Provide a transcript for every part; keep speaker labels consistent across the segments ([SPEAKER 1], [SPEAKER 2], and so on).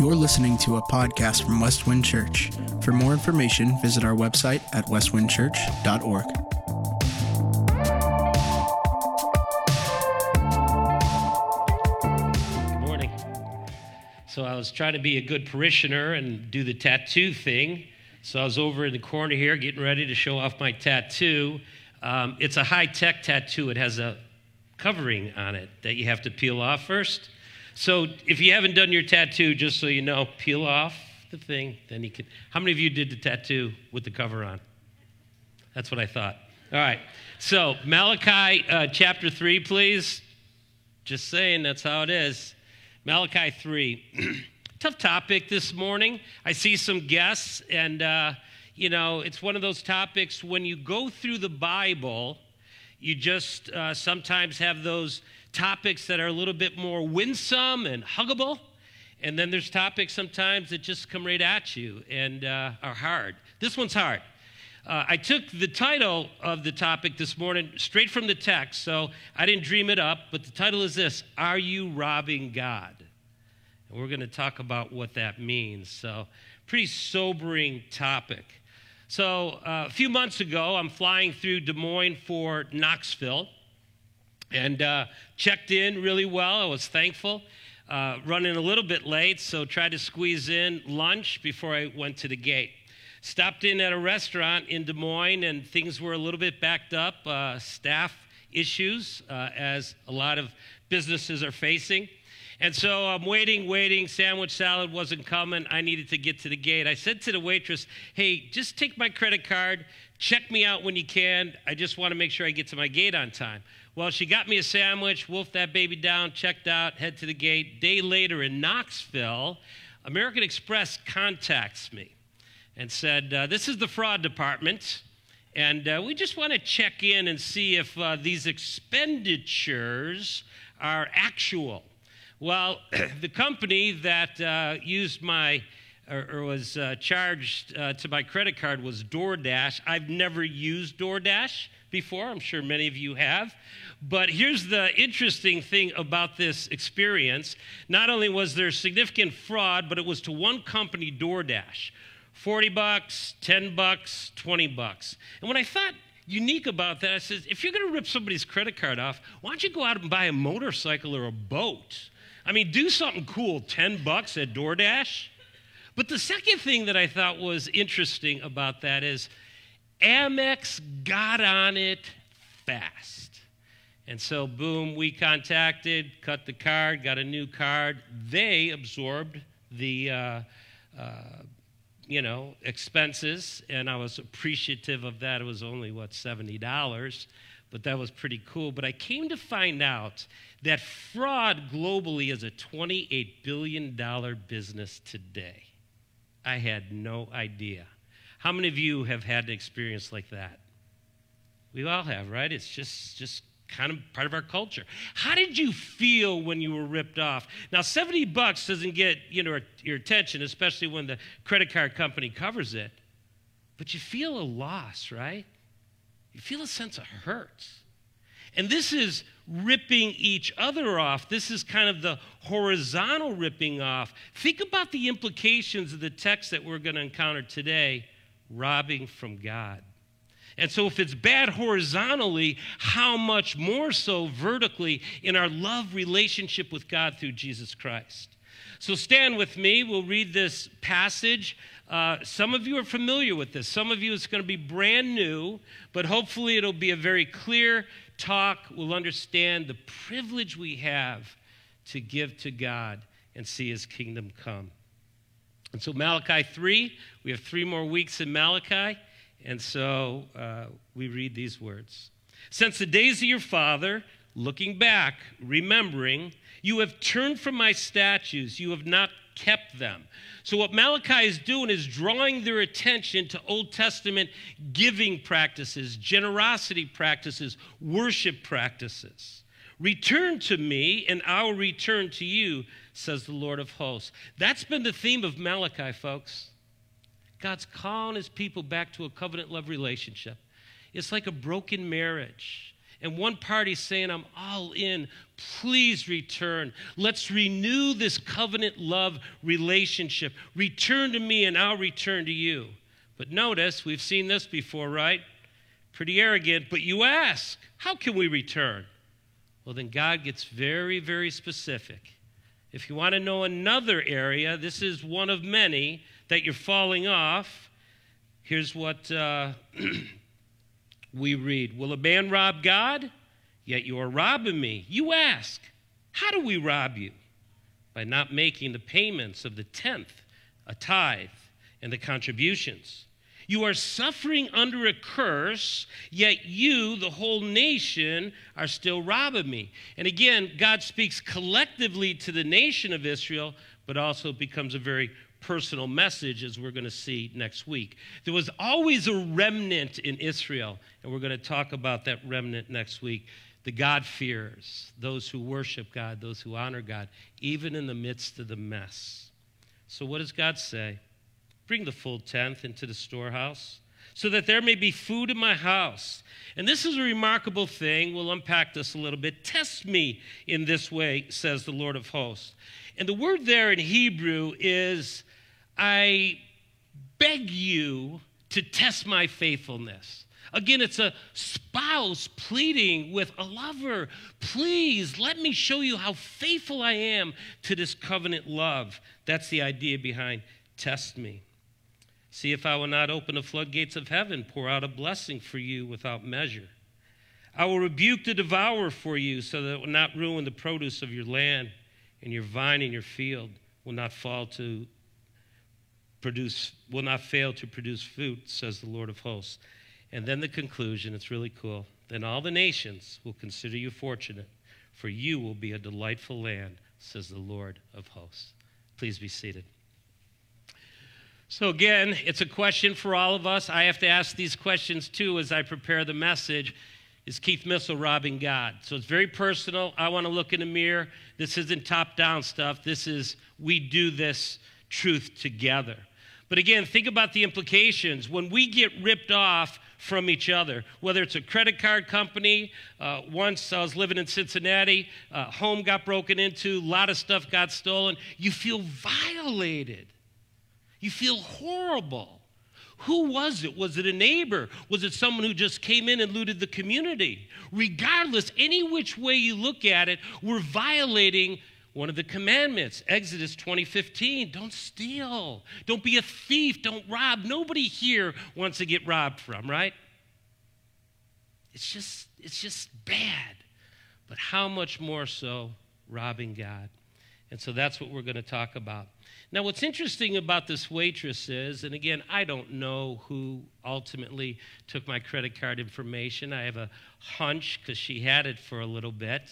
[SPEAKER 1] You're listening to a podcast from Westwind Church. For more information, visit our website at westwindchurch.org.
[SPEAKER 2] Good morning. So I was trying to be a good parishioner and do the tattoo thing. So I was over in the corner here getting ready to show off my tattoo. Um, it's a high tech tattoo, it has a covering on it that you have to peel off first. So if you haven't done your tattoo, just so you know, peel off the thing, then you can. How many of you did the tattoo with the cover on? That's what I thought. All right. So Malachi uh, chapter 3, please. Just saying, that's how it is. Malachi 3. Tough topic this morning. I see some guests, and, uh, you know, it's one of those topics when you go through the Bible, you just uh, sometimes have those topics that are a little bit more winsome and huggable. And then there's topics sometimes that just come right at you and uh, are hard. This one's hard. Uh, I took the title of the topic this morning straight from the text, so I didn't dream it up, but the title is this Are You Robbing God? And we're going to talk about what that means. So, pretty sobering topic. So, uh, a few months ago, I'm flying through Des Moines for Knoxville and uh, checked in really well. I was thankful. Uh, running a little bit late, so tried to squeeze in lunch before I went to the gate. Stopped in at a restaurant in Des Moines, and things were a little bit backed up. Uh, staff issues, uh, as a lot of businesses are facing. And so I'm waiting, waiting. Sandwich salad wasn't coming. I needed to get to the gate. I said to the waitress, Hey, just take my credit card. Check me out when you can. I just want to make sure I get to my gate on time. Well, she got me a sandwich, wolfed that baby down, checked out, head to the gate. Day later in Knoxville, American Express contacts me and said, uh, This is the fraud department, and uh, we just want to check in and see if uh, these expenditures are actual. Well, the company that uh, used my or, or was uh, charged uh, to my credit card was DoorDash. I've never used DoorDash before. I'm sure many of you have. But here's the interesting thing about this experience. Not only was there significant fraud, but it was to one company, DoorDash. 40 bucks, 10 bucks, 20 bucks. And when I thought unique about that, I said, if you're going to rip somebody's credit card off, why don't you go out and buy a motorcycle or a boat? I mean, do something cool, 10 bucks at DoorDash. But the second thing that I thought was interesting about that is Amex got on it fast. And so, boom, we contacted, cut the card, got a new card. They absorbed the, uh, uh, you know, expenses, and I was appreciative of that. It was only, what, $70, but that was pretty cool. But I came to find out that fraud globally is a $28 billion business today. I had no idea. How many of you have had an experience like that? We all have, right? It's just just kind of part of our culture. How did you feel when you were ripped off? Now, 70 bucks doesn't get, you know, your attention, especially when the credit card company covers it. But you feel a loss, right? You feel a sense of hurt. And this is ripping each other off. This is kind of the horizontal ripping off. Think about the implications of the text that we're going to encounter today robbing from God. And so, if it's bad horizontally, how much more so vertically in our love relationship with God through Jesus Christ? So, stand with me. We'll read this passage. Uh, some of you are familiar with this. Some of you, it's going to be brand new, but hopefully, it'll be a very clear talk. We'll understand the privilege we have to give to God and see His kingdom come. And so, Malachi 3, we have three more weeks in Malachi. And so uh, we read these words Since the days of your father, looking back, remembering, you have turned from my statutes, you have not kept them. So, what Malachi is doing is drawing their attention to Old Testament giving practices, generosity practices, worship practices. Return to me, and I'll return to you, says the Lord of hosts. That's been the theme of Malachi, folks. God's calling his people back to a covenant love relationship. It's like a broken marriage. And one party saying, I'm all in. Please return. Let's renew this covenant love relationship. Return to me, and I'll return to you. But notice, we've seen this before, right? Pretty arrogant, but you ask, How can we return? Well, then God gets very, very specific. If you want to know another area, this is one of many that you're falling off. Here's what uh, we read Will a man rob God? Yet you are robbing me. You ask, How do we rob you? By not making the payments of the tenth, a tithe, and the contributions. You are suffering under a curse, yet you, the whole nation, are still robbing me. And again, God speaks collectively to the nation of Israel, but also becomes a very personal message, as we're going to see next week. There was always a remnant in Israel, and we're going to talk about that remnant next week. The God-fearers, those who worship God, those who honor God, even in the midst of the mess. So, what does God say? Bring the full tenth into the storehouse, so that there may be food in my house. And this is a remarkable thing. We'll unpack this a little bit. Test me in this way, says the Lord of hosts. And the word there in Hebrew is, I beg you to test my faithfulness. Again, it's a spouse pleading with a lover. Please let me show you how faithful I am to this covenant love. That's the idea behind test me. See if I will not open the floodgates of heaven, pour out a blessing for you without measure. I will rebuke the devourer for you so that it will not ruin the produce of your land, and your vine and your field will not fall to produce, will not fail to produce fruit, says the Lord of hosts. And then the conclusion, it's really cool. Then all the nations will consider you fortunate, for you will be a delightful land, says the Lord of hosts. Please be seated. So, again, it's a question for all of us. I have to ask these questions too as I prepare the message. Is Keith Missile robbing God? So it's very personal. I want to look in the mirror. This isn't top down stuff. This is we do this truth together. But again, think about the implications. When we get ripped off from each other, whether it's a credit card company, uh, once I was living in Cincinnati, uh, home got broken into, a lot of stuff got stolen, you feel violated. You feel horrible. Who was it? Was it a neighbor? Was it someone who just came in and looted the community? Regardless, any which way you look at it, we're violating one of the commandments exodus 2015 don't steal. Don't be a thief. Don't rob. Nobody here wants to get robbed from right? It's just it's just bad. But how much more so robbing god? And so that's what we're going to talk about. Now, what's interesting about this waitress is, and again, I don't know who ultimately took my credit card information. I have a hunch because she had it for a little bit.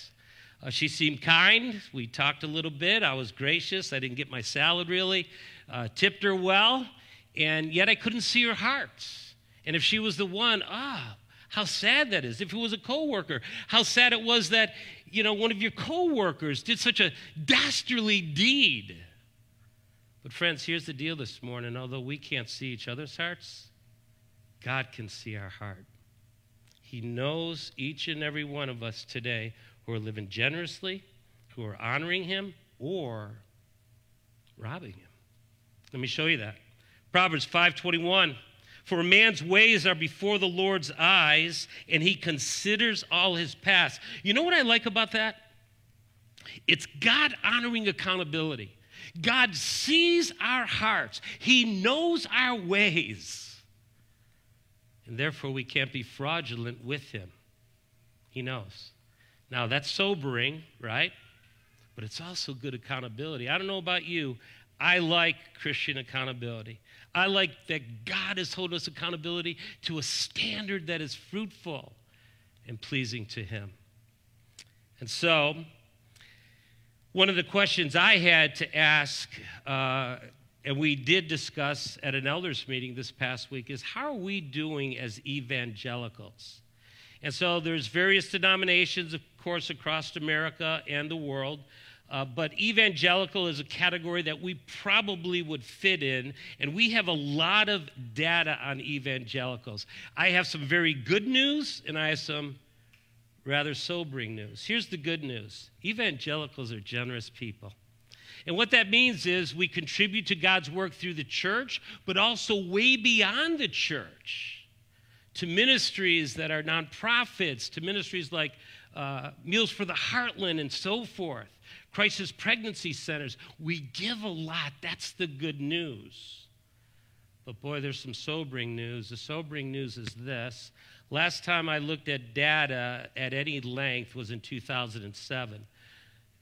[SPEAKER 2] Uh, she seemed kind. We talked a little bit. I was gracious. I didn't get my salad really. Uh, tipped her well, and yet I couldn't see her heart. And if she was the one, ah, how sad that is. If it was a coworker, how sad it was that, you know, one of your coworkers did such a dastardly deed. But, friends, here's the deal this morning. Although we can't see each other's hearts, God can see our heart. He knows each and every one of us today who are living generously, who are honoring Him, or robbing Him. Let me show you that. Proverbs 5:21 For a man's ways are before the Lord's eyes, and he considers all his past. You know what I like about that? It's God honoring accountability. God sees our hearts, He knows our ways. And therefore, we can't be fraudulent with Him. He knows. Now, that's sobering, right? But it's also good accountability. I don't know about you. I like Christian accountability. I like that God has told us accountability to a standard that is fruitful and pleasing to Him. And so, one of the questions I had to ask, uh, and we did discuss at an elders meeting this past week, is how are we doing as evangelicals? And so there's various denominations, of course, across America and the world. Uh, but evangelical is a category that we probably would fit in, and we have a lot of data on evangelicals. I have some very good news, and I have some rather sobering news. Here's the good news evangelicals are generous people. And what that means is we contribute to God's work through the church, but also way beyond the church to ministries that are nonprofits, to ministries like uh, Meals for the Heartland and so forth, crisis pregnancy centers. We give a lot. That's the good news. But boy, there's some sobering news. The sobering news is this. Last time I looked at data at any length was in 2007.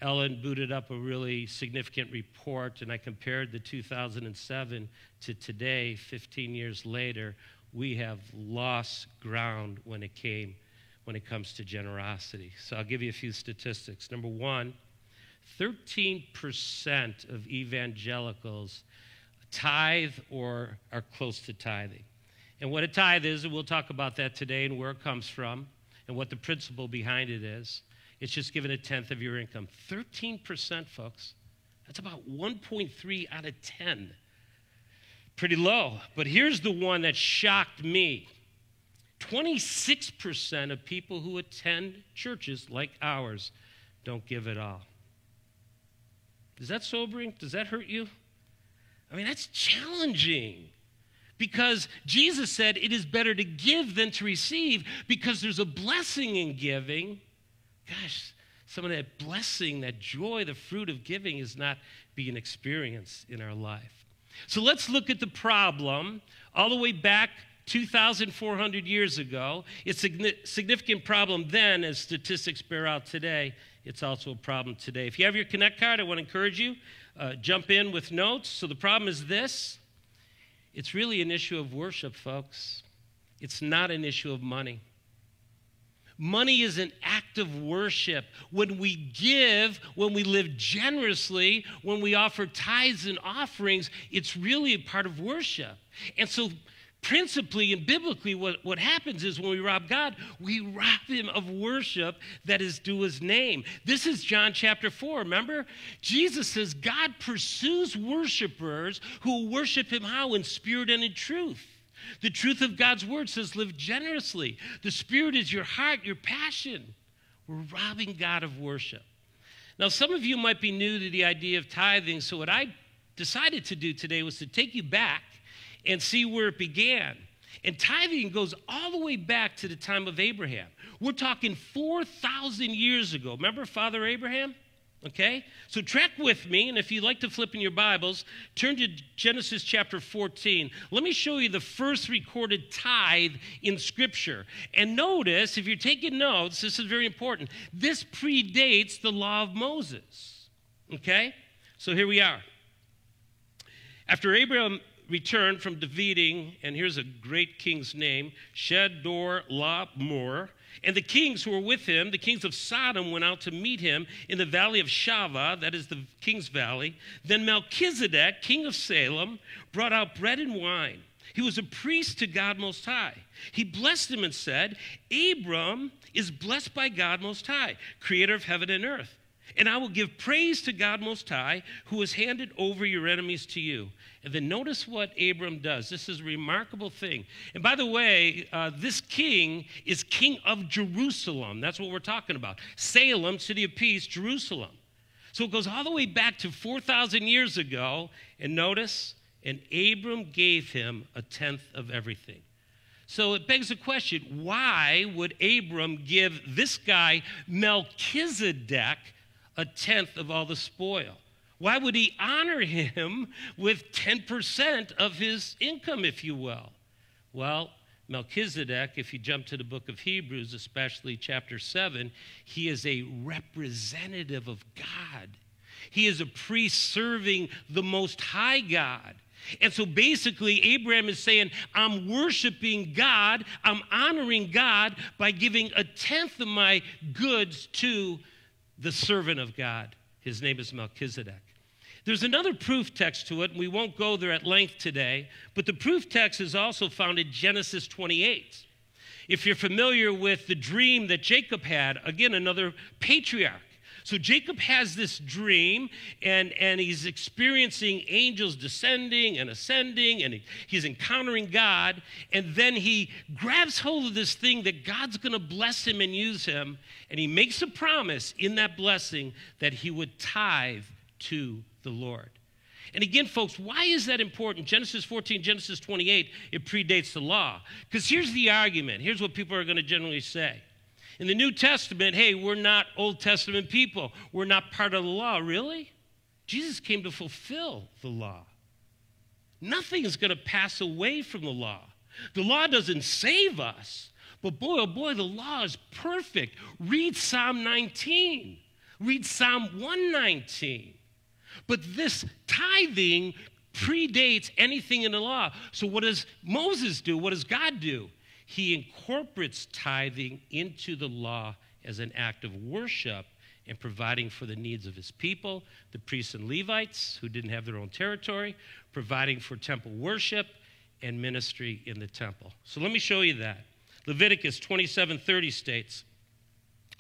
[SPEAKER 2] Ellen booted up a really significant report, and I compared the 2007 to today, 15 years later. We have lost ground when it came when it comes to generosity. So I'll give you a few statistics. Number one, 13% of evangelicals tithe or are close to tithing. And what a tithe is, and we'll talk about that today and where it comes from and what the principle behind it is. It's just giving a tenth of your income. 13%, folks. That's about 1.3 out of 10. Pretty low. But here's the one that shocked me 26% of people who attend churches like ours don't give at all. Is that sobering? Does that hurt you? I mean, that's challenging because Jesus said it is better to give than to receive because there's a blessing in giving. Gosh, some of that blessing, that joy, the fruit of giving is not being experienced in our life. So let's look at the problem all the way back 2,400 years ago. It's a significant problem then, as statistics bear out today. It's also a problem today. If you have your Connect card, I want to encourage you, uh, jump in with notes. So the problem is this it's really an issue of worship, folks. It's not an issue of money. Money is an act of worship. When we give, when we live generously, when we offer tithes and offerings, it's really a part of worship. And so principally and biblically, what, what happens is when we rob God, we rob him of worship that is due his name. This is John chapter 4. Remember? Jesus says God pursues worshipers who worship him how? In spirit and in truth. The truth of God's word says live generously. The spirit is your heart, your passion. We're robbing God of worship. Now, some of you might be new to the idea of tithing, so what I decided to do today was to take you back and see where it began. And tithing goes all the way back to the time of Abraham. We're talking 4,000 years ago. Remember Father Abraham? Okay? So track with me, and if you'd like to flip in your Bibles, turn to Genesis chapter 14. Let me show you the first recorded tithe in Scripture. And notice, if you're taking notes, this is very important. This predates the law of Moses. Okay? So here we are. After Abraham returned from defeating, and here's a great king's name, Chedorlaomer. And the kings who were with him, the kings of Sodom, went out to meet him in the valley of Shaveh, that is the king's valley. Then Melchizedek, king of Salem, brought out bread and wine. He was a priest to God Most High. He blessed him and said, Abram is blessed by God Most High, creator of heaven and earth. And I will give praise to God Most High, who has handed over your enemies to you. And then notice what Abram does. This is a remarkable thing. And by the way, uh, this king is king of Jerusalem. That's what we're talking about. Salem, city of peace, Jerusalem. So it goes all the way back to 4,000 years ago. And notice, and Abram gave him a tenth of everything. So it begs the question why would Abram give this guy Melchizedek a tenth of all the spoil? Why would he honor him with 10% of his income, if you will? Well, Melchizedek, if you jump to the book of Hebrews, especially chapter 7, he is a representative of God. He is a priest serving the Most High God. And so basically, Abraham is saying, I'm worshiping God, I'm honoring God by giving a tenth of my goods to the servant of God. His name is Melchizedek. There's another proof text to it, and we won't go there at length today, but the proof text is also found in Genesis 28. If you're familiar with the dream that Jacob had, again, another patriarch. So Jacob has this dream, and, and he's experiencing angels descending and ascending, and he, he's encountering God. And then he grabs hold of this thing that God's going to bless him and use him. And he makes a promise in that blessing that he would tithe to the Lord. And again, folks, why is that important? Genesis 14, Genesis 28, it predates the law. Because here's the argument. Here's what people are going to generally say. In the New Testament, hey, we're not Old Testament people. We're not part of the law. Really? Jesus came to fulfill the law. Nothing is going to pass away from the law. The law doesn't save us, but boy, oh boy, the law is perfect. Read Psalm 19, read Psalm 119. But this tithing predates anything in the law. So, what does Moses do? What does God do? He incorporates tithing into the law as an act of worship and providing for the needs of his people, the priests and Levites who didn't have their own territory, providing for temple worship and ministry in the temple. So let me show you that. Leviticus 27:30 states,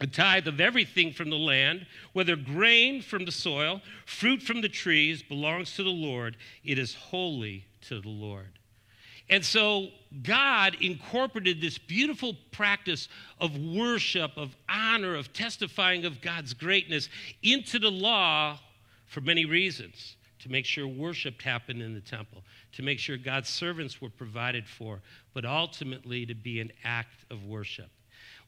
[SPEAKER 2] a tithe of everything from the land, whether grain from the soil, fruit from the trees, belongs to the Lord. It is holy to the Lord. And so God incorporated this beautiful practice of worship, of honor, of testifying of God's greatness into the law for many reasons to make sure worship happened in the temple, to make sure God's servants were provided for, but ultimately to be an act of worship.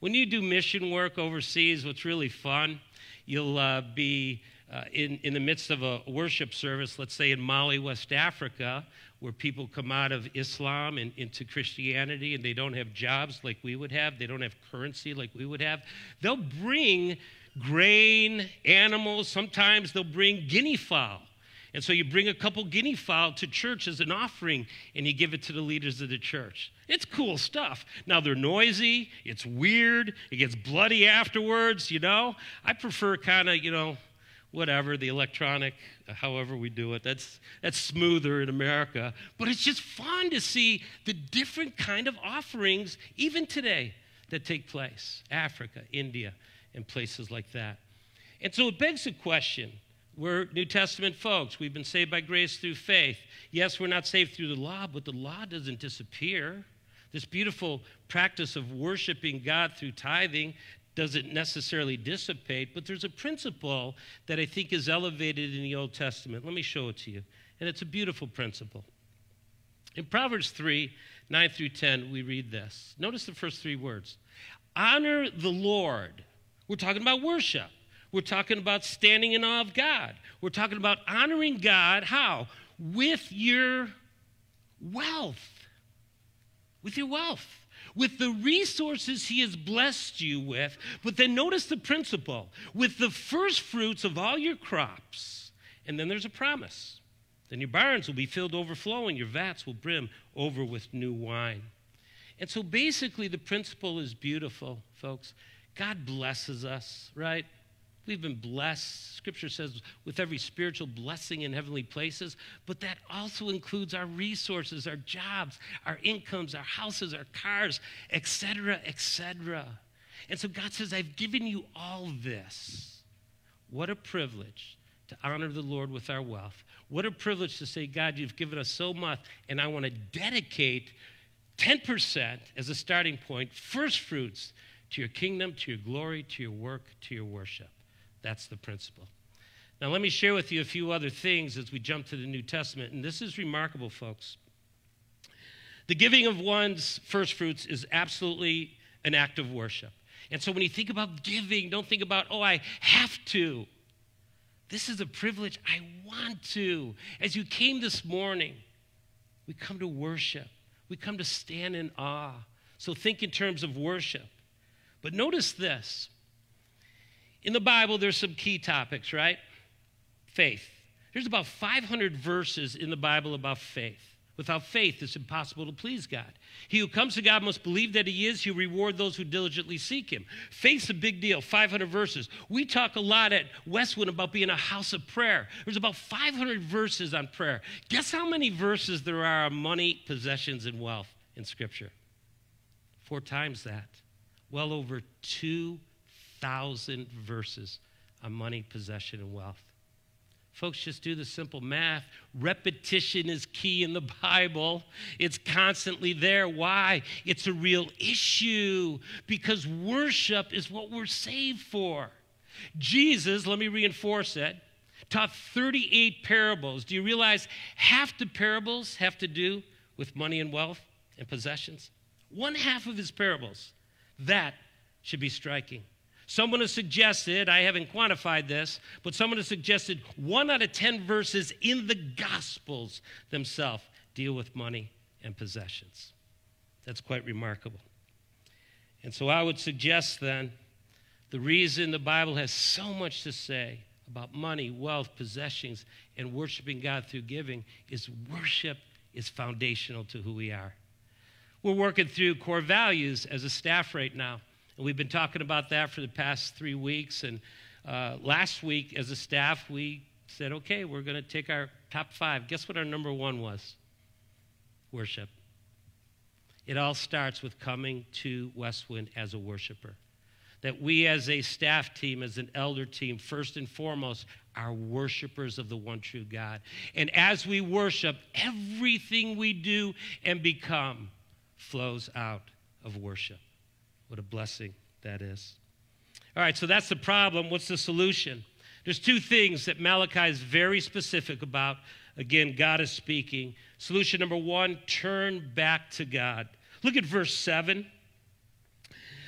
[SPEAKER 2] When you do mission work overseas, what's really fun, you'll uh, be uh, in, in the midst of a worship service, let's say in Mali, West Africa, where people come out of Islam and into Christianity and they don't have jobs like we would have, they don't have currency like we would have, they'll bring grain, animals, sometimes they'll bring guinea fowl. And so you bring a couple guinea fowl to church as an offering and you give it to the leaders of the church. It's cool stuff. Now they're noisy, it's weird, it gets bloody afterwards, you know. I prefer kind of, you know, whatever, the electronic, however we do it. That's, that's smoother in America. But it's just fun to see the different kind of offerings, even today, that take place. Africa, India, and places like that. And so it begs the question we're New Testament folks. We've been saved by grace through faith. Yes, we're not saved through the law, but the law doesn't disappear. This beautiful practice of worshiping God through tithing doesn't necessarily dissipate, but there's a principle that I think is elevated in the Old Testament. Let me show it to you. And it's a beautiful principle. In Proverbs 3 9 through 10, we read this. Notice the first three words Honor the Lord. We're talking about worship. We're talking about standing in awe of God. We're talking about honoring God. How? With your wealth. With your wealth. With the resources He has blessed you with. But then notice the principle with the first fruits of all your crops. And then there's a promise. Then your barns will be filled overflowing, your vats will brim over with new wine. And so basically, the principle is beautiful, folks. God blesses us, right? We've been blessed, scripture says, with every spiritual blessing in heavenly places, but that also includes our resources, our jobs, our incomes, our houses, our cars, etc., etc. And so God says, I've given you all this. What a privilege to honor the Lord with our wealth. What a privilege to say, God, you've given us so much, and I want to dedicate 10% as a starting point, first fruits to your kingdom, to your glory, to your work, to your worship. That's the principle. Now, let me share with you a few other things as we jump to the New Testament. And this is remarkable, folks. The giving of one's first fruits is absolutely an act of worship. And so when you think about giving, don't think about, oh, I have to. This is a privilege. I want to. As you came this morning, we come to worship, we come to stand in awe. So think in terms of worship. But notice this in the Bible, there's some key topics, right? Faith. There's about 500 verses in the Bible about faith. Without faith, it's impossible to please God. He who comes to God must believe that He is. He'll reward those who diligently seek Him. Faith's a big deal, 500 verses. We talk a lot at Westwind about being a house of prayer. There's about 500 verses on prayer. Guess how many verses there are on money, possessions, and wealth in Scripture? Four times that. Well over 2 thousand verses on money, possession, and wealth. Folks, just do the simple math. Repetition is key in the Bible. It's constantly there. Why? It's a real issue because worship is what we're saved for. Jesus, let me reinforce it, taught 38 parables. Do you realize half the parables have to do with money and wealth and possessions? One half of his parables. That should be striking. Someone has suggested, I haven't quantified this, but someone has suggested one out of 10 verses in the Gospels themselves deal with money and possessions. That's quite remarkable. And so I would suggest then the reason the Bible has so much to say about money, wealth, possessions, and worshiping God through giving is worship is foundational to who we are. We're working through core values as a staff right now. And we've been talking about that for the past three weeks. And uh, last week, as a staff, we said, okay, we're going to take our top five. Guess what our number one was? Worship. It all starts with coming to Westwind as a worshiper. That we, as a staff team, as an elder team, first and foremost, are worshipers of the one true God. And as we worship, everything we do and become flows out of worship. What a blessing that is. All right, so that's the problem. What's the solution? There's two things that Malachi is very specific about. Again, God is speaking. Solution number one turn back to God. Look at verse 7.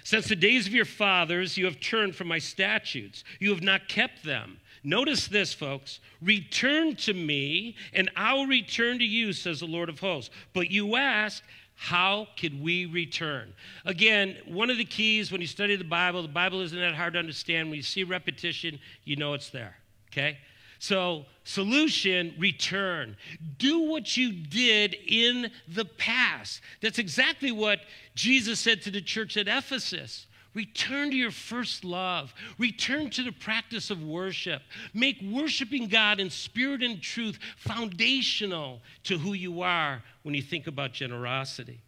[SPEAKER 2] Since the days of your fathers, you have turned from my statutes, you have not kept them. Notice this, folks. Return to me, and I'll return to you, says the Lord of hosts. But you ask, how can we return? Again, one of the keys when you study the Bible, the Bible isn't that hard to understand. When you see repetition, you know it's there. Okay? So, solution, return. Do what you did in the past. That's exactly what Jesus said to the church at Ephesus. Return to your first love. Return to the practice of worship. Make worshiping God in spirit and truth foundational to who you are when you think about generosity.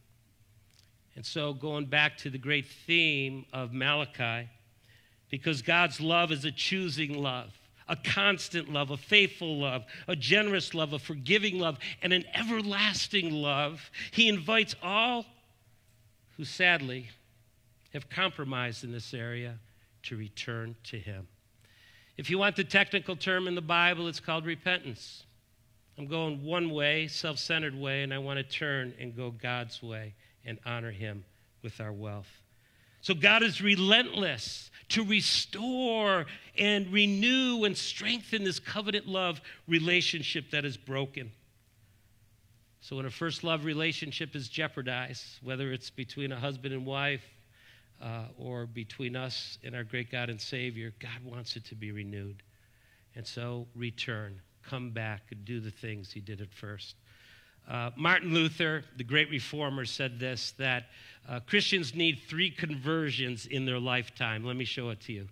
[SPEAKER 2] And so, going back to the great theme of Malachi, because God's love is a choosing love, a constant love, a faithful love, a generous love, a forgiving love, and an everlasting love, He invites all who sadly have compromised in this area to return to Him. If you want the technical term in the Bible, it's called repentance. I'm going one way, self centered way, and I want to turn and go God's way and honor Him with our wealth. So God is relentless to restore and renew and strengthen this covenant love relationship that is broken. So when a first love relationship is jeopardized, whether it's between a husband and wife, uh, or between us and our great God and Savior, God wants it to be renewed. And so return, come back, and do the things He did at first. Uh, Martin Luther, the great reformer, said this that uh, Christians need three conversions in their lifetime. Let me show it to you.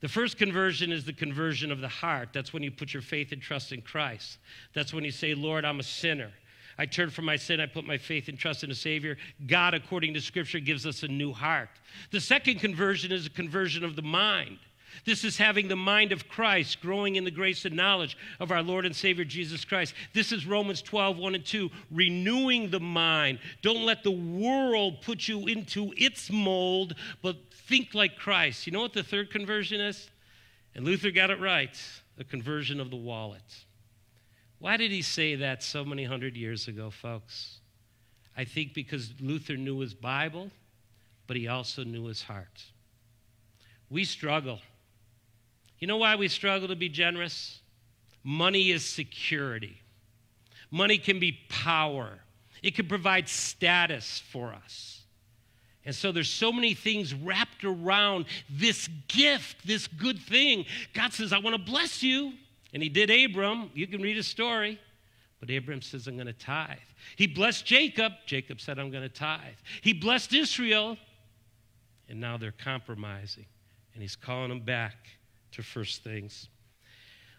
[SPEAKER 2] The first conversion is the conversion of the heart. That's when you put your faith and trust in Christ. That's when you say, Lord, I'm a sinner. I turn from my sin. I put my faith and trust in a Savior. God, according to Scripture, gives us a new heart. The second conversion is a conversion of the mind. This is having the mind of Christ, growing in the grace and knowledge of our Lord and Savior Jesus Christ. This is Romans 12, 1 and 2, renewing the mind. Don't let the world put you into its mold, but think like Christ. You know what the third conversion is? And Luther got it right the conversion of the wallet. Why did he say that so many hundred years ago, folks? I think because Luther knew his Bible, but he also knew his heart. We struggle. You know why we struggle to be generous? Money is security. Money can be power. It can provide status for us. And so there's so many things wrapped around this gift, this good thing. God says, I want to bless you. And he did Abram. You can read his story. But Abram says, I'm going to tithe. He blessed Jacob. Jacob said, I'm going to tithe. He blessed Israel. And now they're compromising. And he's calling them back to first things.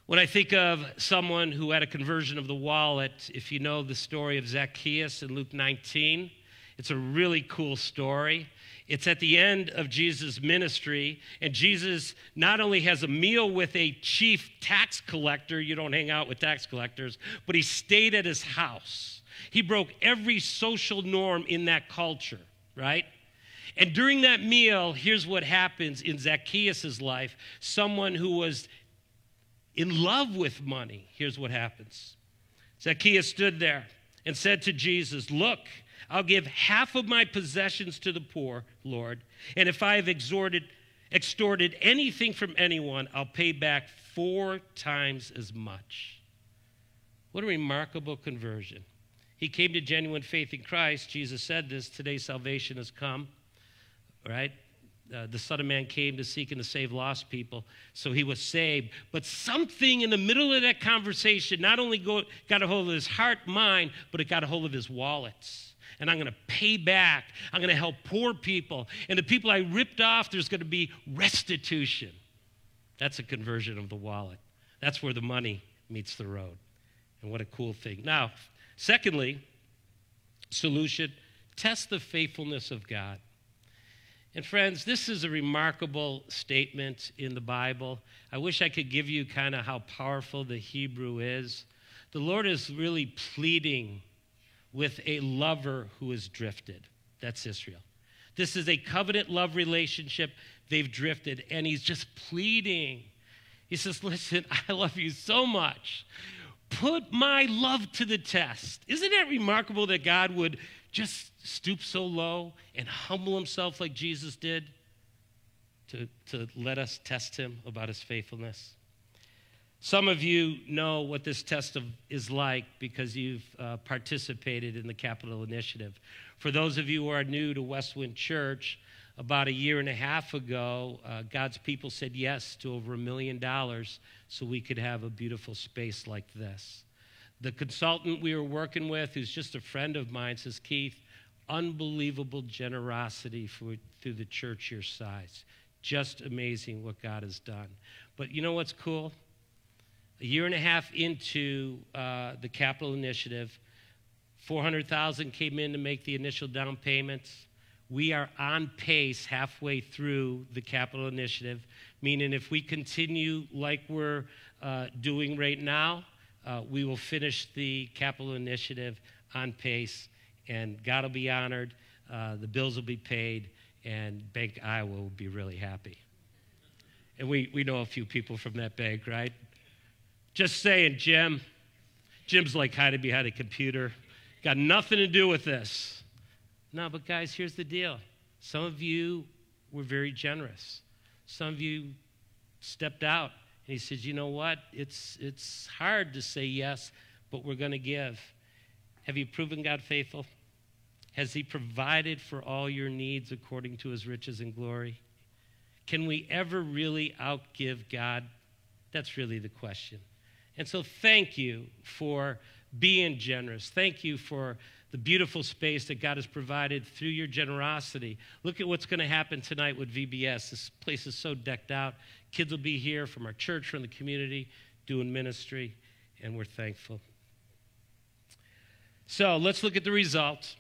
[SPEAKER 2] When I think of someone who had a conversion of the wallet, if you know the story of Zacchaeus in Luke 19, it's a really cool story. It's at the end of Jesus' ministry, and Jesus not only has a meal with a chief tax collector, you don't hang out with tax collectors, but he stayed at his house. He broke every social norm in that culture, right? And during that meal, here's what happens in Zacchaeus' life someone who was in love with money. Here's what happens Zacchaeus stood there and said to Jesus, Look, I'll give half of my possessions to the poor, Lord. And if I have extorted, extorted anything from anyone, I'll pay back four times as much. What a remarkable conversion. He came to genuine faith in Christ. Jesus said this today salvation has come, right? Uh, the Son of Man came to seek and to save lost people, so he was saved. But something in the middle of that conversation not only go, got a hold of his heart, mind, but it got a hold of his wallets and I'm going to pay back. I'm going to help poor people. And the people I ripped off, there's going to be restitution. That's a conversion of the wallet. That's where the money meets the road. And what a cool thing. Now, secondly, solution test the faithfulness of God. And friends, this is a remarkable statement in the Bible. I wish I could give you kind of how powerful the Hebrew is. The Lord is really pleading with a lover who has drifted. That's Israel. This is a covenant love relationship. They've drifted, and he's just pleading. He says, Listen, I love you so much. Put my love to the test. Isn't that remarkable that God would just stoop so low and humble himself like Jesus did to, to let us test him about his faithfulness? Some of you know what this test of, is like because you've uh, participated in the Capital Initiative. For those of you who are new to Westwind Church, about a year and a half ago, uh, God's people said yes to over a million dollars so we could have a beautiful space like this. The consultant we were working with, who's just a friend of mine, says, Keith, unbelievable generosity for, through the church your size. Just amazing what God has done. But you know what's cool? A year and a half into uh, the capital initiative 400000 came in to make the initial down payments. We are on pace halfway through the capital initiative meaning if we continue like we're uh, doing right now uh, we will finish the capital initiative on pace. And god will be honored uh, the bills will be paid and bank iowa will be really happy. And we, we know a few people from that bank right just saying, Jim. Jim's like hiding behind a computer. Got nothing to do with this. No, but guys, here's the deal. Some of you were very generous. Some of you stepped out. And he says, you know what? It's, it's hard to say yes, but we're going to give. Have you proven God faithful? Has he provided for all your needs according to his riches and glory? Can we ever really outgive God? That's really the question. And so, thank you for being generous. Thank you for the beautiful space that God has provided through your generosity. Look at what's going to happen tonight with VBS. This place is so decked out. Kids will be here from our church, from the community, doing ministry, and we're thankful. So let's look at the results.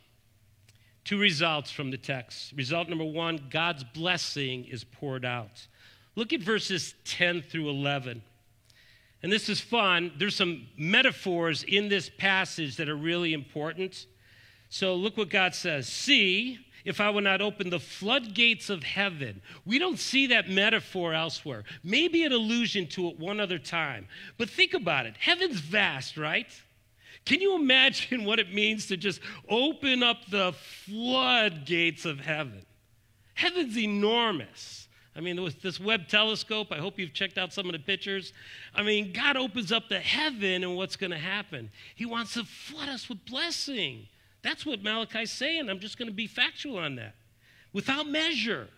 [SPEAKER 2] Two results from the text. Result number one God's blessing is poured out. Look at verses 10 through 11. And this is fun. There's some metaphors in this passage that are really important. So look what God says See, if I would not open the floodgates of heaven. We don't see that metaphor elsewhere. Maybe an allusion to it one other time. But think about it heaven's vast, right? Can you imagine what it means to just open up the floodgates of heaven? Heaven's enormous. I mean, with this Webb telescope, I hope you've checked out some of the pictures. I mean, God opens up the heaven, and what's going to happen? He wants to flood us with blessing. That's what Malachi's saying. I'm just going to be factual on that. Without measure,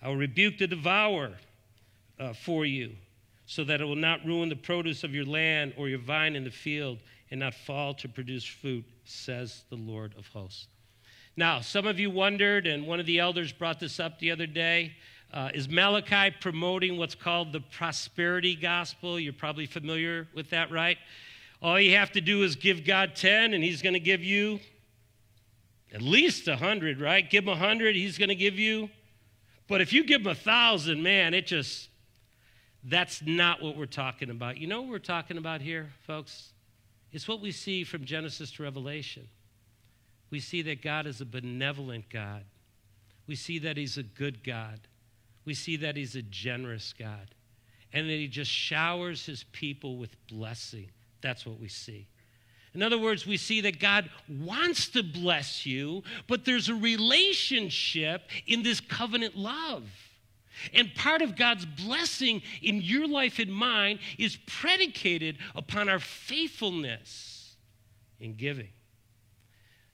[SPEAKER 2] I will rebuke the devourer uh, for you, so that it will not ruin the produce of your land or your vine in the field, and not fall to produce fruit, says the Lord of hosts. Now, some of you wondered, and one of the elders brought this up the other day. Uh, is Malachi promoting what's called the prosperity gospel? You're probably familiar with that, right? All you have to do is give God 10, and He's going to give you At least a hundred, right? Give him a hundred, he's going to give you. But if you give him a thousand, man, it just, that's not what we're talking about. You know what we're talking about here, folks? It's what we see from Genesis to Revelation. We see that God is a benevolent God. We see that He's a good God. We see that He's a generous God. And that He just showers His people with blessing. That's what we see. In other words, we see that God wants to bless you, but there's a relationship in this covenant love. And part of God's blessing in your life and mine is predicated upon our faithfulness in giving.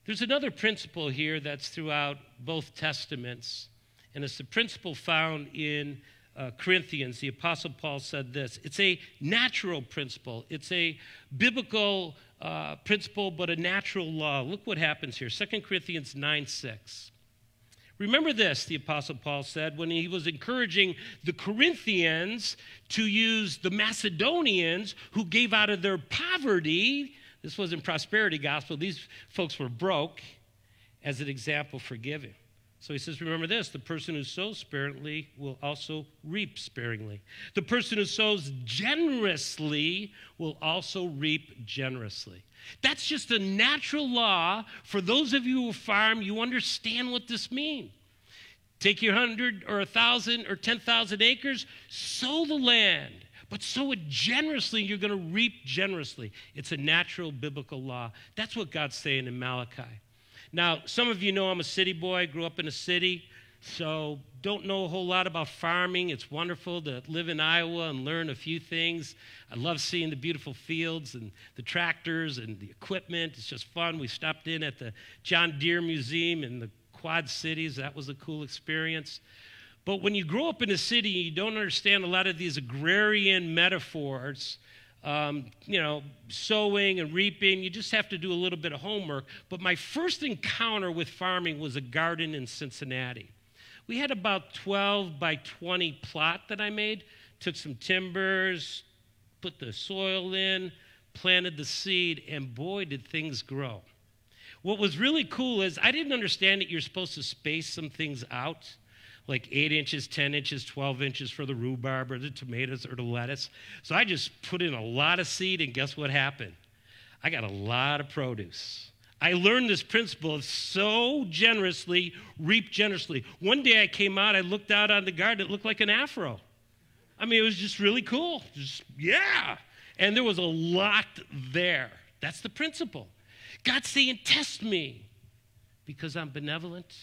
[SPEAKER 2] There's another principle here that's throughout both testaments, and it's the principle found in uh, Corinthians. The Apostle Paul said this it's a natural principle, it's a biblical uh, principle, but a natural law. Look what happens here 2 Corinthians 9 6. Remember this, the Apostle Paul said when he was encouraging the Corinthians to use the Macedonians who gave out of their poverty. This wasn't prosperity gospel, these folks were broke as an example for giving. So he says, remember this the person who sows sparingly will also reap sparingly. The person who sows generously will also reap generously. That's just a natural law. For those of you who farm, you understand what this means. Take your hundred or a thousand or 10,000 acres, sow the land, but sow it generously, you're going to reap generously. It's a natural biblical law. That's what God's saying in Malachi. Now, some of you know I'm a city boy, grew up in a city, so don't know a whole lot about farming. It's wonderful to live in Iowa and learn a few things. I love seeing the beautiful fields and the tractors and the equipment. It's just fun. We stopped in at the John Deere Museum in the Quad Cities. That was a cool experience. But when you grow up in a city, and you don't understand a lot of these agrarian metaphors. Um, you know, sowing and reaping, you just have to do a little bit of homework. But my first encounter with farming was a garden in Cincinnati. We had about 12 by 20 plot that I made. Took some timbers, put the soil in, planted the seed, and boy, did things grow. What was really cool is I didn't understand that you're supposed to space some things out, like eight inches, 10 inches, 12 inches for the rhubarb or the tomatoes or the lettuce. So I just put in a lot of seed, and guess what happened? I got a lot of produce. I learned this principle of sow generously, reap generously. One day I came out, I looked out on the garden, it looked like an afro. I mean, it was just really cool. Just, yeah. And there was a lot there. That's the principle. God's saying, Test me because I'm benevolent,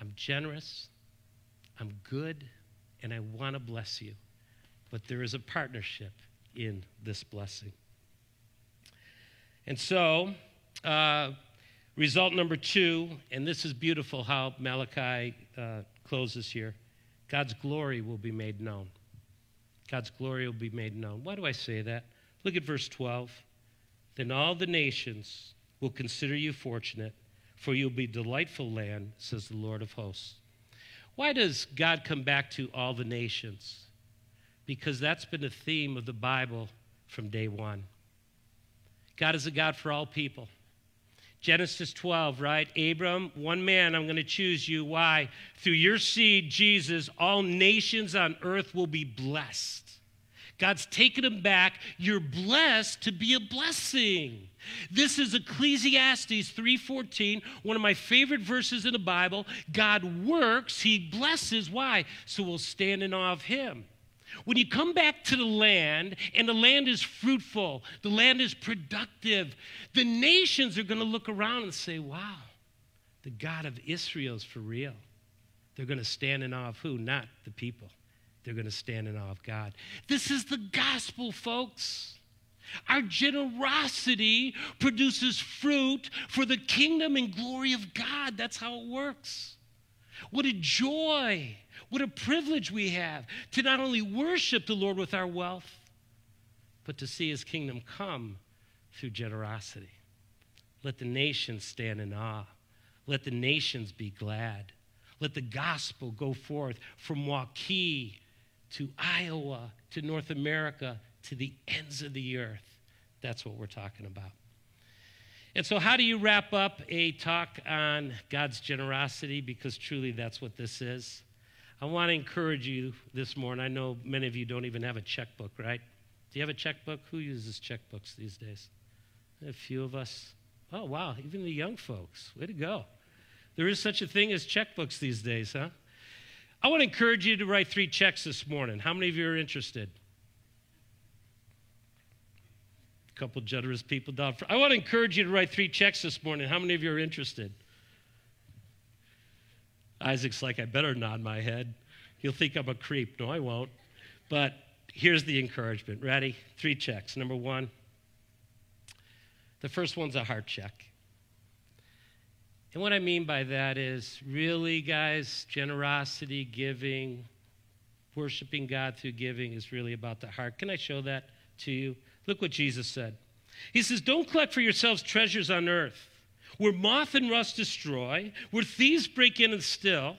[SPEAKER 2] I'm generous, I'm good, and I want to bless you. But there is a partnership in this blessing. And so, uh, result number two, and this is beautiful how Malachi uh, closes here God's glory will be made known. God's glory will be made known. Why do I say that? Look at verse 12. Then all the nations will consider you fortunate, for you'll be delightful land, says the Lord of hosts. Why does God come back to all the nations? Because that's been the theme of the Bible from day one. God is a God for all people. Genesis 12, right? Abram, one man, I'm going to choose you. Why? Through your seed, Jesus, all nations on earth will be blessed. God's taken him back. You're blessed to be a blessing. This is Ecclesiastes 3:14, one of my favorite verses in the Bible. God works, he blesses. Why? So we'll stand in awe of him. When you come back to the land and the land is fruitful, the land is productive, the nations are going to look around and say, wow, the God of Israel is for real. They're going to stand in awe of who? Not the people. They're going to stand in awe of God. This is the gospel, folks. Our generosity produces fruit for the kingdom and glory of God. That's how it works. What a joy what a privilege we have to not only worship the Lord with our wealth, but to see his kingdom come through generosity. Let the nations stand in awe. Let the nations be glad. Let the gospel go forth from Waukee to Iowa to North America to the ends of the earth. That's what we're talking about. And so, how do you wrap up a talk on God's generosity? Because truly that's what this is. I want to encourage you this morning. I know many of you don't even have a checkbook, right? Do you have a checkbook? Who uses checkbooks these days? A few of us. Oh, wow, even the young folks. Way to go. There is such a thing as checkbooks these days, huh? I want to encourage you to write three checks this morning. How many of you are interested? A couple generous people down. I want to encourage you to write three checks this morning. How many of you are interested? Isaac's like, I better nod my head. He'll think I'm a creep. No, I won't. But here's the encouragement. Ready? Three checks. Number one, the first one's a heart check. And what I mean by that is really, guys, generosity, giving, worshiping God through giving is really about the heart. Can I show that to you? Look what Jesus said. He says, Don't collect for yourselves treasures on earth where moth and rust destroy, where thieves break in and steal,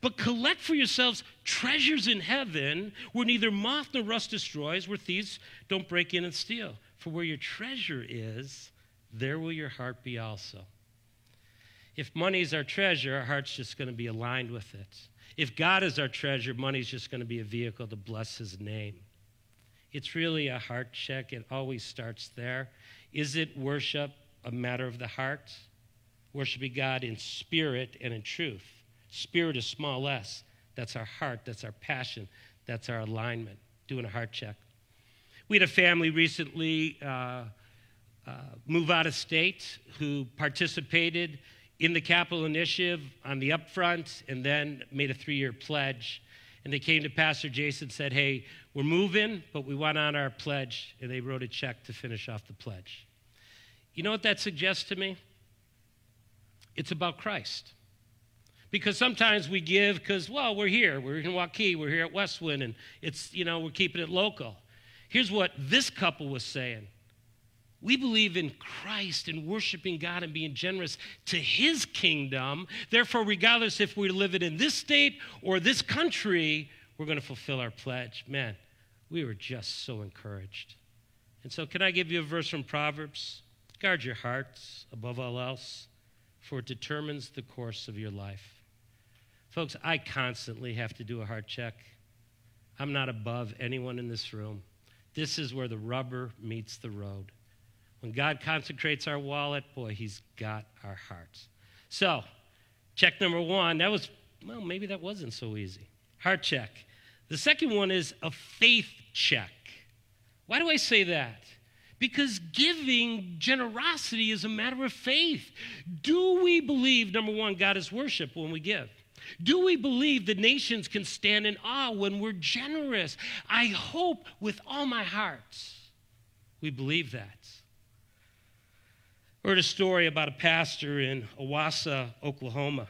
[SPEAKER 2] but collect for yourselves treasures in heaven where neither moth nor rust destroys, where thieves don't break in and steal. For where your treasure is, there will your heart be also. If money is our treasure, our heart's just going to be aligned with it. If God is our treasure, money's just going to be a vehicle to bless his name. It's really a heart check. It always starts there. Is it worship a matter of the heart? Worshiping God in spirit and in truth. Spirit is small s. That's our heart. That's our passion. That's our alignment. Doing a heart check. We had a family recently uh, uh, move out of state who participated in the capital initiative on the upfront and then made a three year pledge. And they came to Pastor Jason and said, Hey, we're moving, but we want on our pledge. And they wrote a check to finish off the pledge. You know what that suggests to me? It's about Christ. Because sometimes we give because, well, we're here. We're in Waukee. We're here at Westwind, and it's, you know, we're keeping it local. Here's what this couple was saying we believe in Christ and worshiping God and being generous to his kingdom. Therefore, regardless if we live it in this state or this country, we're going to fulfill our pledge. Man, we were just so encouraged. And so, can I give you a verse from Proverbs? Guard your hearts above all else, for it determines the course of your life. Folks, I constantly have to do a heart check. I'm not above anyone in this room. This is where the rubber meets the road. When God consecrates our wallet, boy, He's got our hearts. So, check number one, that was, well, maybe that wasn't so easy. Heart check. The second one is a faith check. Why do I say that? Because giving, generosity is a matter of faith. Do we believe, number one, God is worship when we give? Do we believe the nations can stand in awe when we're generous? I hope with all my heart we believe that. Heard a story about a pastor in Owasso, Oklahoma.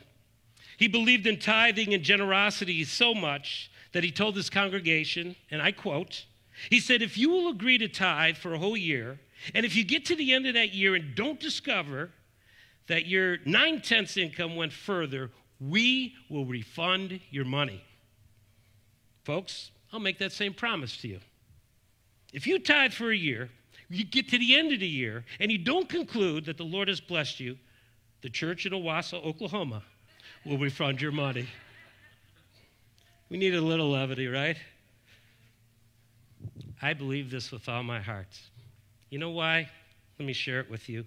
[SPEAKER 2] He believed in tithing and generosity so much that he told his congregation, and I quote, he said, If you will agree to tithe for a whole year, and if you get to the end of that year and don't discover that your nine tenths income went further, we will refund your money. Folks, I'll make that same promise to you. If you tithe for a year you get to the end of the year and you don't conclude that the Lord has blessed you, the church in Owasso, Oklahoma will refund your money. We need a little levity, right? I believe this with all my heart. You know why? Let me share it with you.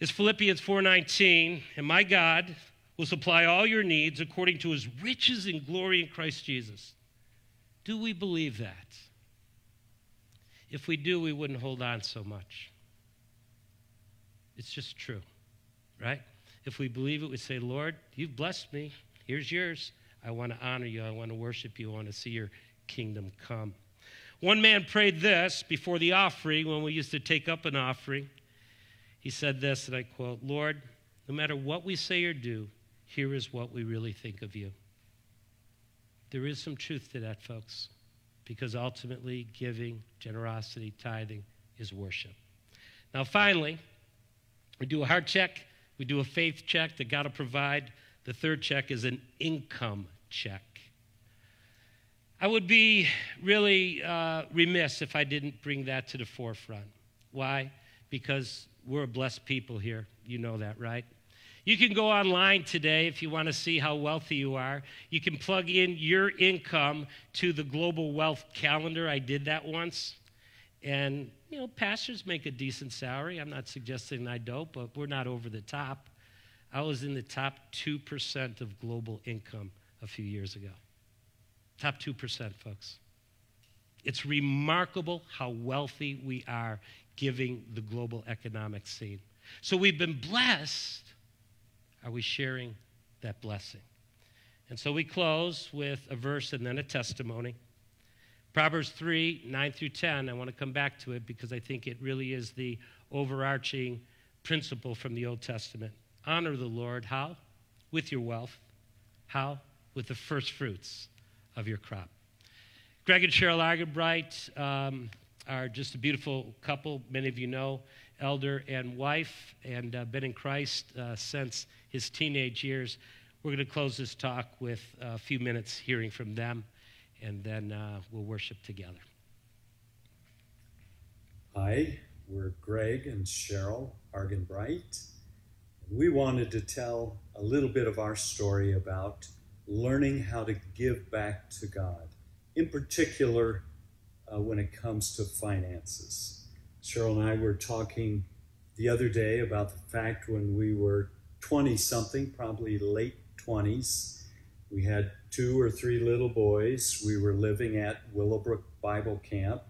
[SPEAKER 2] It's Philippians 4:19, and my God will supply all your needs according to his riches and glory in Christ Jesus. Do we believe that? If we do, we wouldn't hold on so much. It's just true, right? If we believe it, we say, Lord, you've blessed me. Here's yours. I want to honor you. I want to worship you. I want to see your kingdom come. One man prayed this before the offering when we used to take up an offering. He said this, and I quote Lord, no matter what we say or do, here is what we really think of you. There is some truth to that, folks because ultimately giving, generosity, tithing is worship. Now, finally, we do a heart check, we do a faith check that God will provide. The third check is an income check. I would be really uh, remiss if I didn't bring that to the forefront. Why? Because we're a blessed people here. You know that, right? You can go online today if you want to see how wealthy you are. You can plug in your income to the global wealth calendar. I did that once. And, you know, pastors make a decent salary. I'm not suggesting I don't, but we're not over the top. I was in the top 2% of global income a few years ago. Top 2%, folks. It's remarkable how wealthy we are giving the global economic scene. So we've been blessed. Are we sharing that blessing? And so we close with a verse and then a testimony. Proverbs 3 9 through 10. I want to come back to it because I think it really is the overarching principle from the Old Testament. Honor the Lord. How? With your wealth. How? With the first fruits of your crop. Greg and Cheryl Argenbright um, are just a beautiful couple. Many of you know, elder and wife, and uh, been in Christ uh, since his teenage years. We're going to close this talk with a few minutes hearing from them, and then uh, we'll worship together.
[SPEAKER 3] Hi, we're Greg and Cheryl Argenbright. We wanted to tell a little bit of our story about learning how to give back to God in particular uh, when it comes to finances. Cheryl and I were talking the other day about the fact when we were 20 something, probably late 20s, we had two or three little boys. We were living at Willowbrook Bible Camp,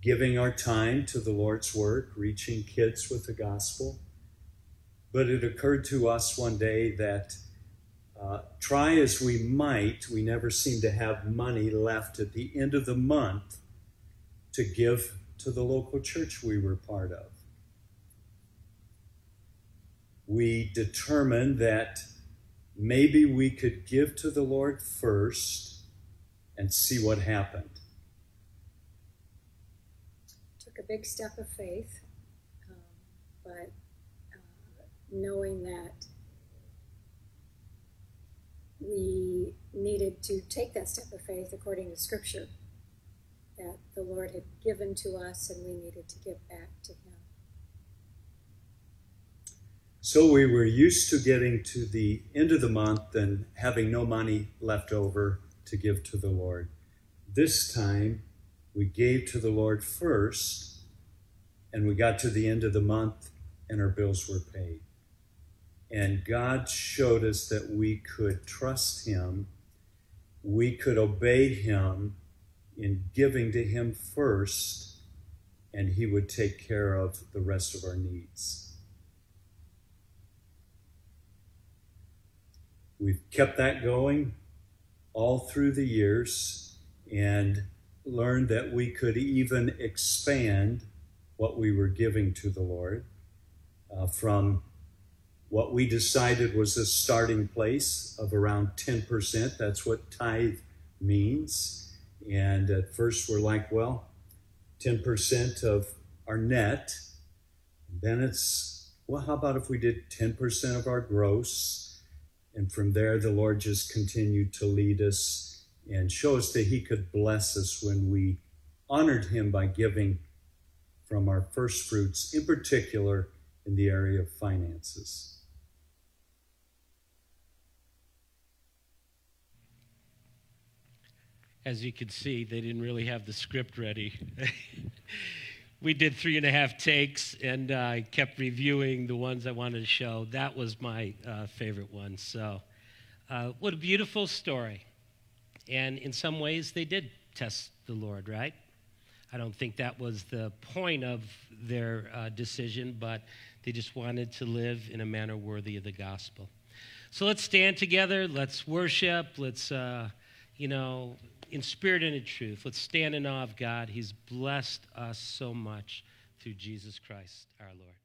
[SPEAKER 3] giving our time to the Lord's work, reaching kids with the gospel. But it occurred to us one day that uh, try as we might, we never seemed to have money left at the end of the month to give to the local church we were part of. We determined that maybe we could give to the Lord first and see what happened.
[SPEAKER 4] Took a big step of faith, um, but uh, knowing that we needed to take that step of faith according to Scripture that the Lord had given to us and we needed to give back to Him.
[SPEAKER 3] So we were used to getting to the end of the month and having no money left over to give to the Lord. This time we gave to the Lord first and we got to the end of the month and our bills were paid. And God showed us that we could trust Him, we could obey Him in giving to Him first, and He would take care of the rest of our needs. We've kept that going all through the years and learned that we could even expand what we were giving to the Lord uh, from what we decided was a starting place of around 10%. That's what tithe means. And at first we're like, well, 10% of our net. Then it's, well, how about if we did 10% of our gross? And from there, the Lord just continued to lead us and show us that He could bless us when we honored Him by giving from our first fruits, in particular in the area of finances.
[SPEAKER 2] As you can see, they didn't really have the script ready. we did three and a half takes, and uh, I kept reviewing the ones I wanted to show. That was my uh, favorite one. So, uh, what a beautiful story. And in some ways, they did test the Lord, right? I don't think that was the point of their uh, decision, but they just wanted to live in a manner worthy of the gospel. So let's stand together. Let's worship. Let's, uh, you know, in spirit and in truth. Let's stand in awe of God. He's blessed us so much through Jesus Christ our Lord.